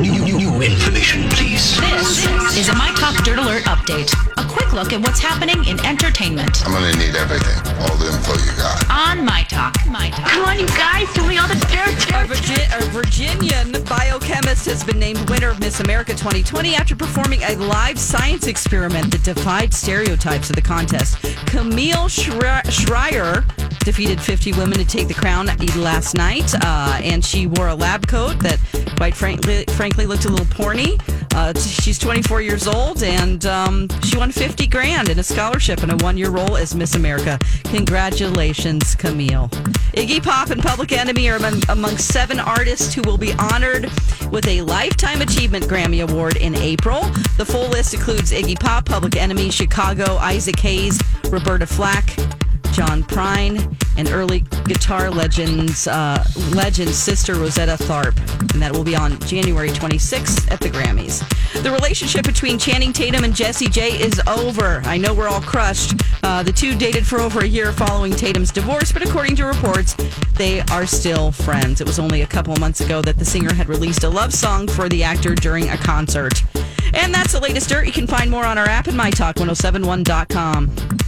New, new, new information, please. This is a My Talk Dirt Alert update. A quick look at what's happening in entertainment I'm gonna need everything, all the info you got. on My Talk. My Talk. Come on, you guys, tell me all the dirt. A, Virgi- a Virginian biochemist has been named winner of Miss America 2020 after performing a live science experiment that defied stereotypes of the contest. Camille Schre- Schrier defeated 50 women to take the crown last night, uh, and she wore a lab coat that, quite frankly, frankly looked a little porny. Uh, she's 24 years old, and um, she won 50 grand in a scholarship and a one-year role as Miss America. Congratulations, Camille. Iggy Pop and Public Enemy are among, among seven artists who will be honored with a Lifetime Achievement Grammy Award in April. The full list includes Iggy Pop, Public Enemy, Chicago, Isaac Hayes, Roberta Flack, John Prine, and early guitar legends uh, legend sister Rosetta Tharpe, and that will be on January 26th at the Grammys. The relationship between Channing Tatum and Jessie J is over. I know we're all crushed. Uh, the two dated for over a year following Tatum's divorce, but according to reports, they are still friends. It was only a couple months ago that the singer had released a love song for the actor during a concert. And that's the latest dirt. You can find more on our app at mytalk1071.com.